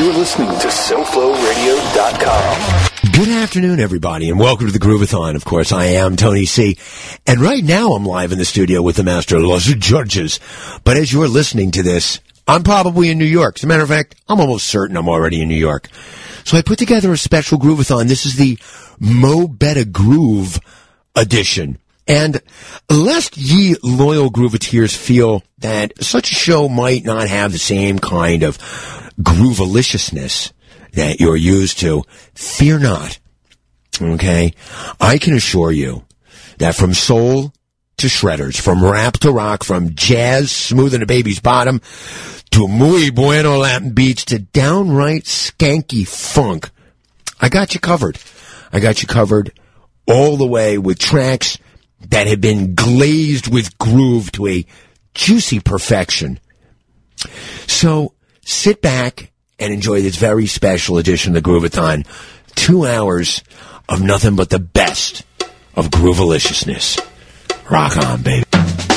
You're listening to SoFloRadio.com. Good afternoon, everybody, and welcome to the Groovathon. Of course, I am Tony C. And right now I'm live in the studio with the master Los Georges. But as you're listening to this, I'm probably in New York. As a matter of fact, I'm almost certain I'm already in New York. So I put together a special Groovathon. This is the Mo Better Groove edition. And lest ye loyal grooveteers feel that such a show might not have the same kind of groovaliciousness that you're used to, fear not. Okay? I can assure you that from soul to shredders, from rap to rock, from jazz smoothing a baby's bottom to muy bueno Latin beats to downright skanky funk, I got you covered. I got you covered all the way with tracks that have been glazed with groove to a juicy perfection. So sit back and enjoy this very special edition of the Groovathon. Two hours of nothing but the best of groovaliciousness. Rock on, baby.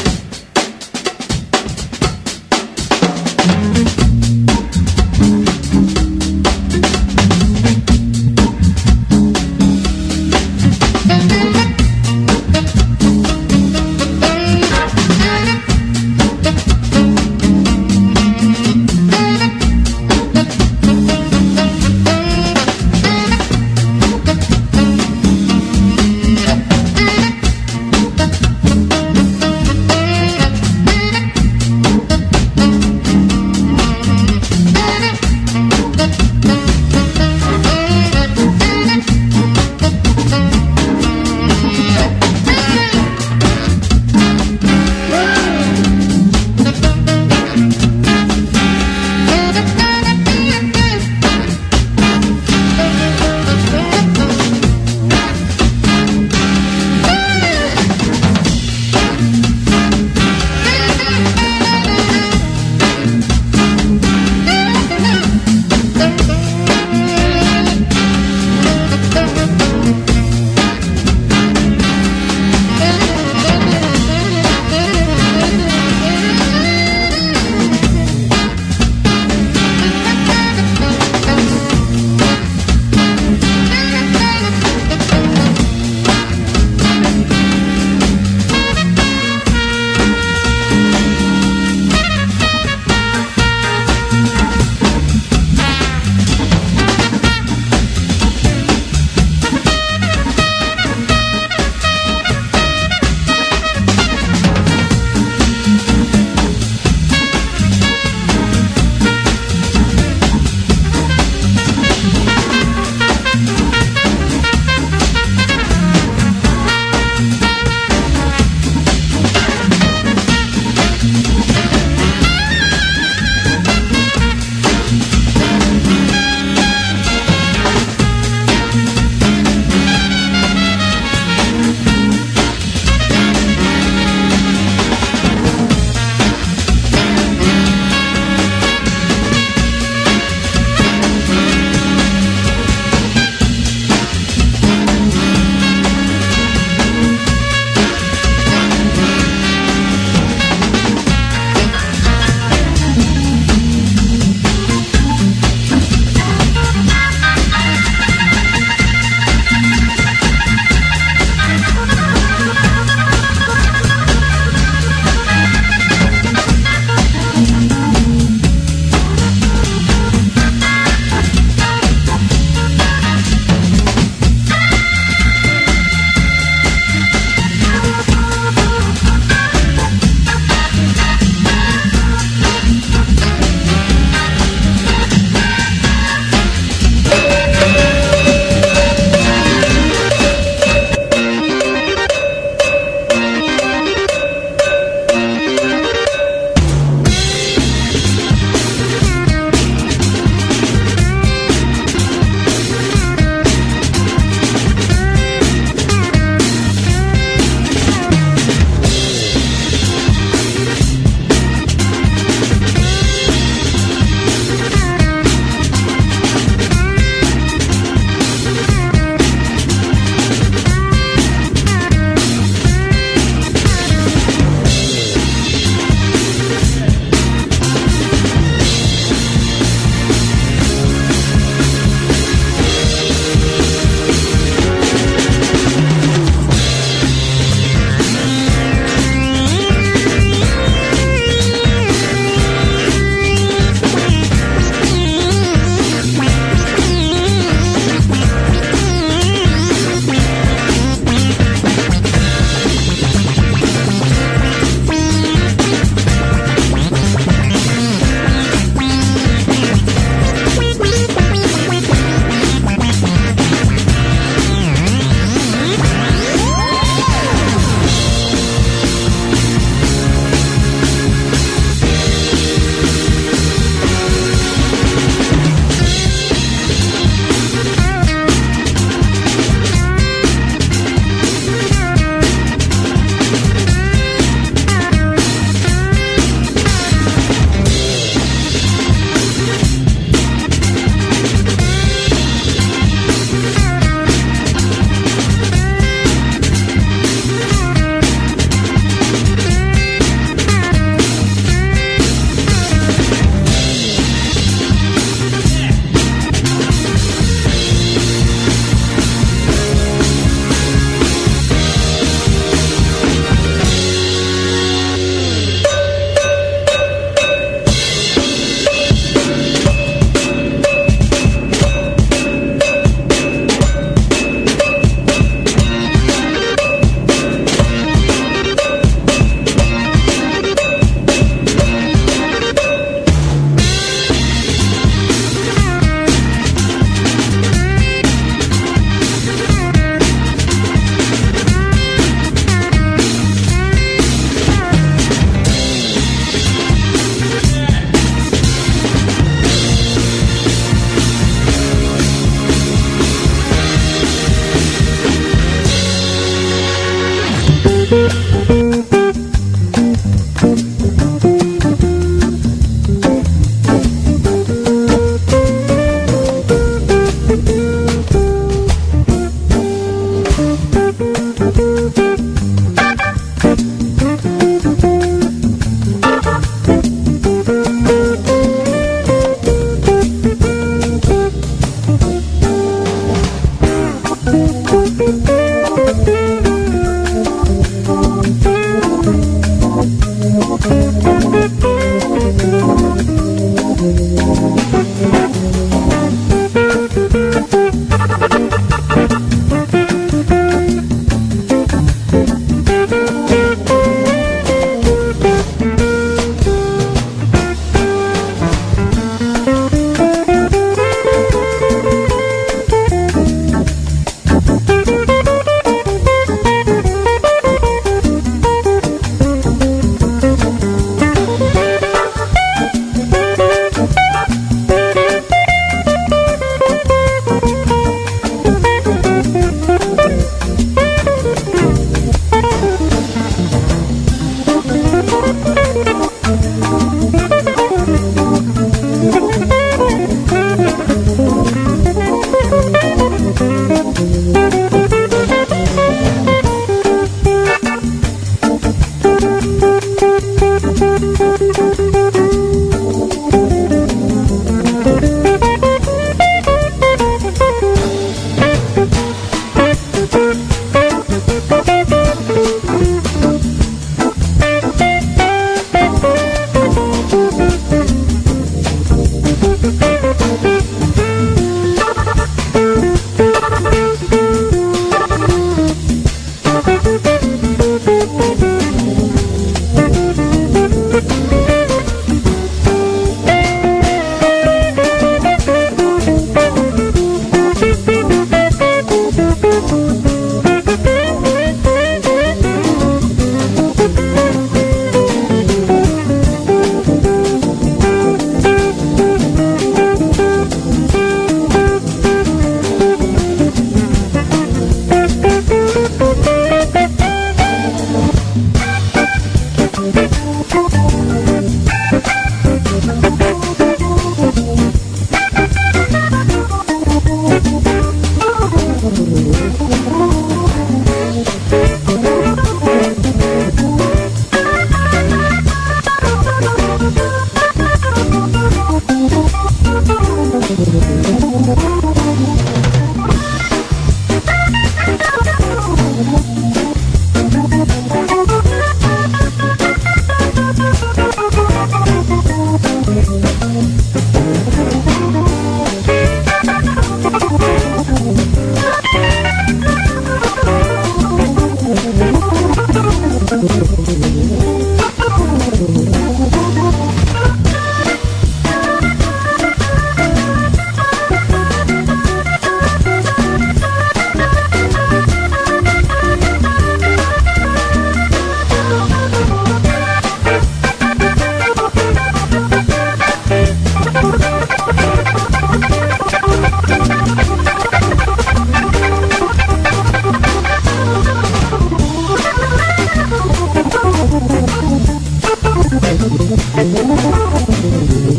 Oh,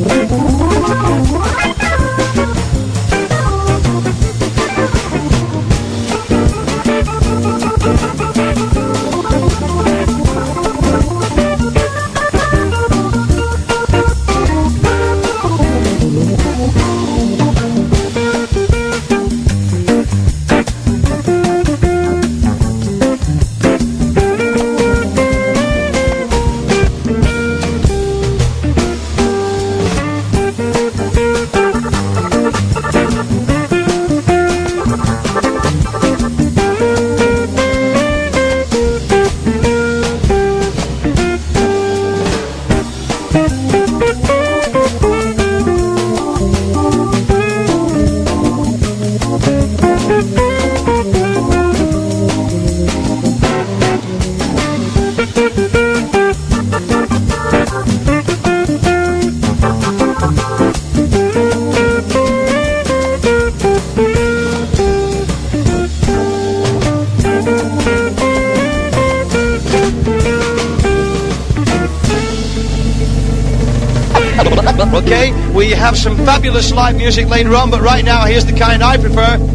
my God. Fabulous live music later on, but right now, here's the kind I prefer.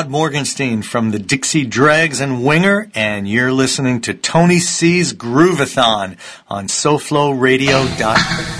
Rod Morgenstein from the Dixie Dregs and Winger, and you're listening to Tony C's Groovathon on SoFloRadio.com.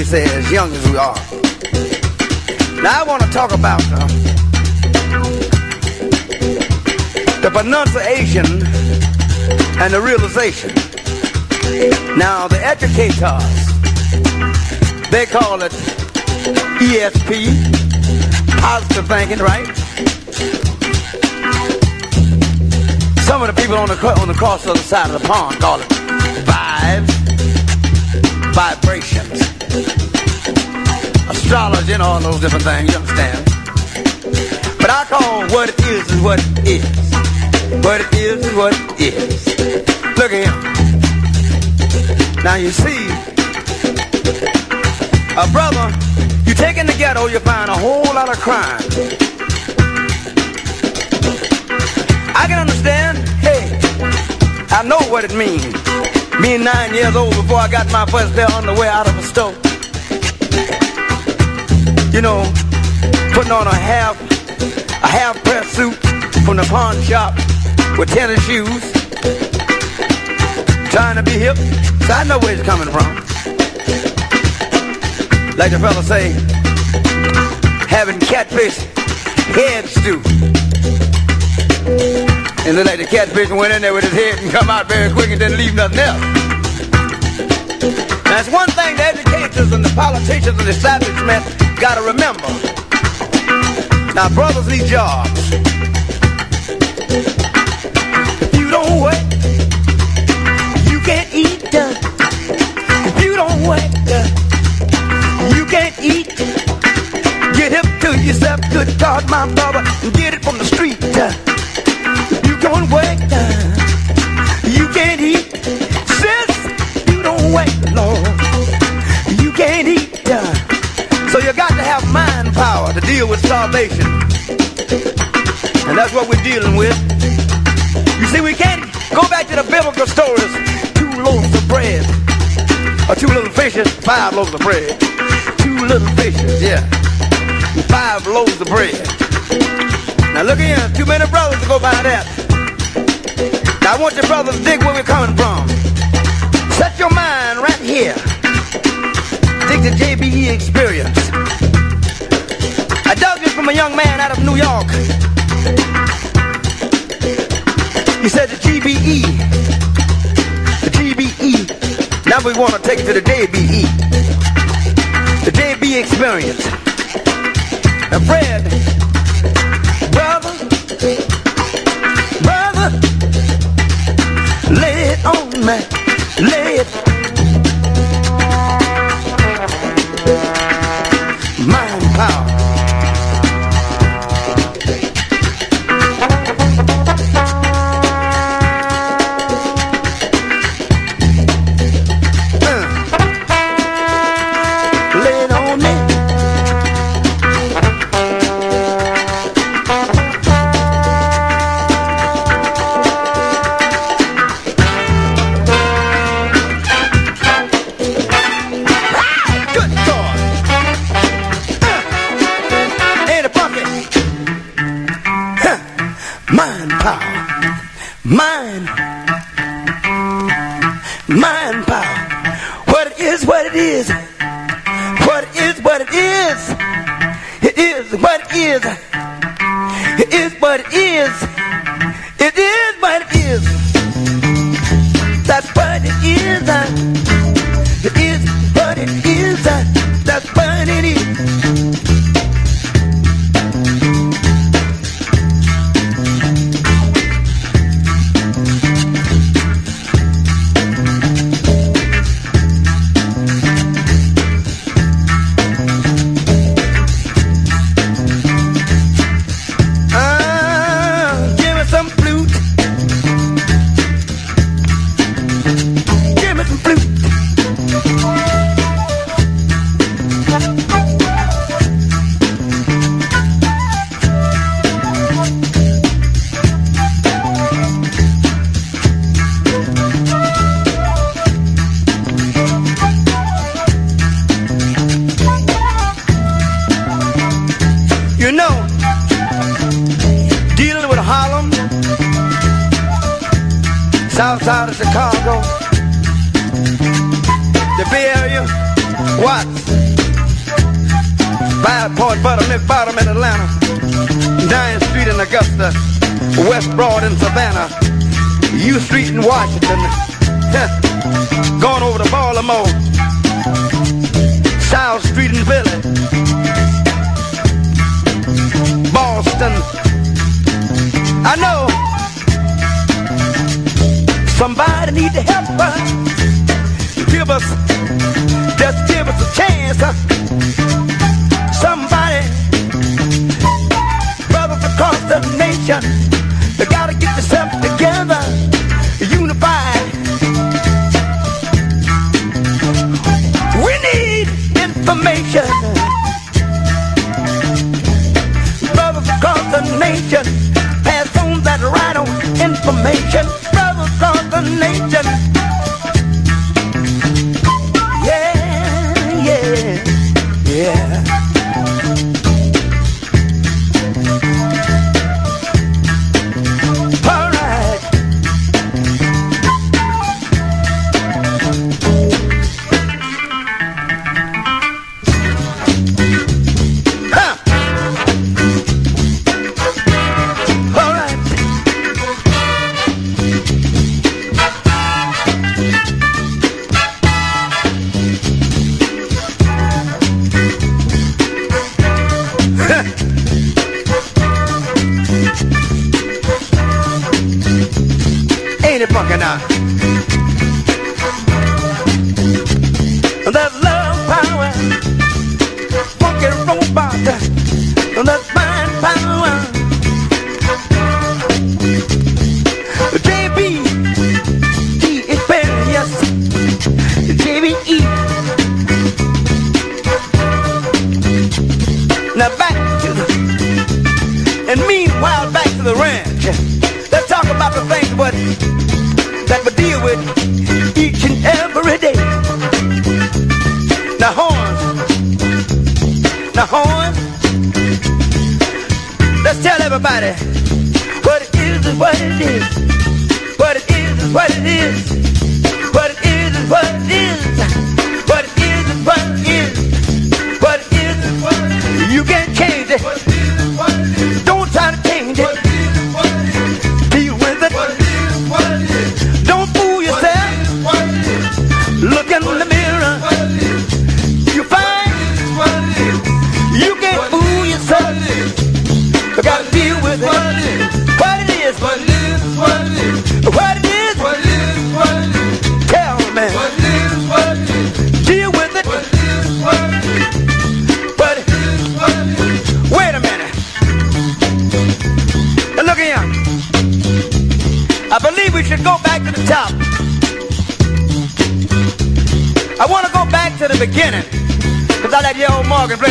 we say as young as we are. Now I want to talk about uh, the pronunciation and the realization. Now the educators, they call it ESP, positive thinking, right? Some of the people on the on the cross other side of the pond call it vibrations, astrology, and all those different things. You understand? But I call what it is is what it is. What it is is what it is. Look at him. Now you see, a brother, you take in the ghetto, you find a whole lot of crime. I can understand, hey, I know what it means. Being nine years old before I got my first pair of underwear out of a store. You know, putting on a half, a half press suit from the pawn shop with tennis shoes. Trying to be hip, so I know where it's coming from. Like the fella say, having catfish head stew. And then like the catfish went in there with his head and come out very quick and didn't leave nothing else. That's one thing the educators and the politicians and the establishment gotta remember. Now brothers need jobs. If you don't work, you can't eat. If you don't work, you can't eat. Get hip to yourself, good God, my brother, and get it from the street. you don't work, you can't eat. You Lord, you can't eat. uh. So you got to have mind power to deal with starvation. And that's what we're dealing with. You see, we can't go back to the biblical stories. Two loaves of bread. Or two little fishes, five loaves of bread. Two little fishes, yeah. Five loaves of bread. Now look here, too many brothers to go by that. Now I want your brothers to dig where we're coming from. Your mind right here. Dig the JBE experience. I dug this from a young man out of New York. He said the GBE. The GBE. Now we want to take it to the JBE. The JB experience. Now Fred, brother, brother, lay it on me, it.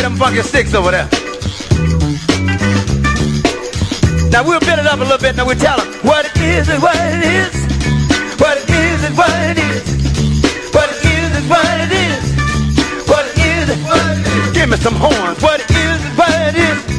carry them fucking sticks over there. Now we'll build it up a little bit. Now we'll tell them what it is and what it is. What it is and what it is. What it is and what it is. What it is and what it is. Give me some horns. What it is and what it is.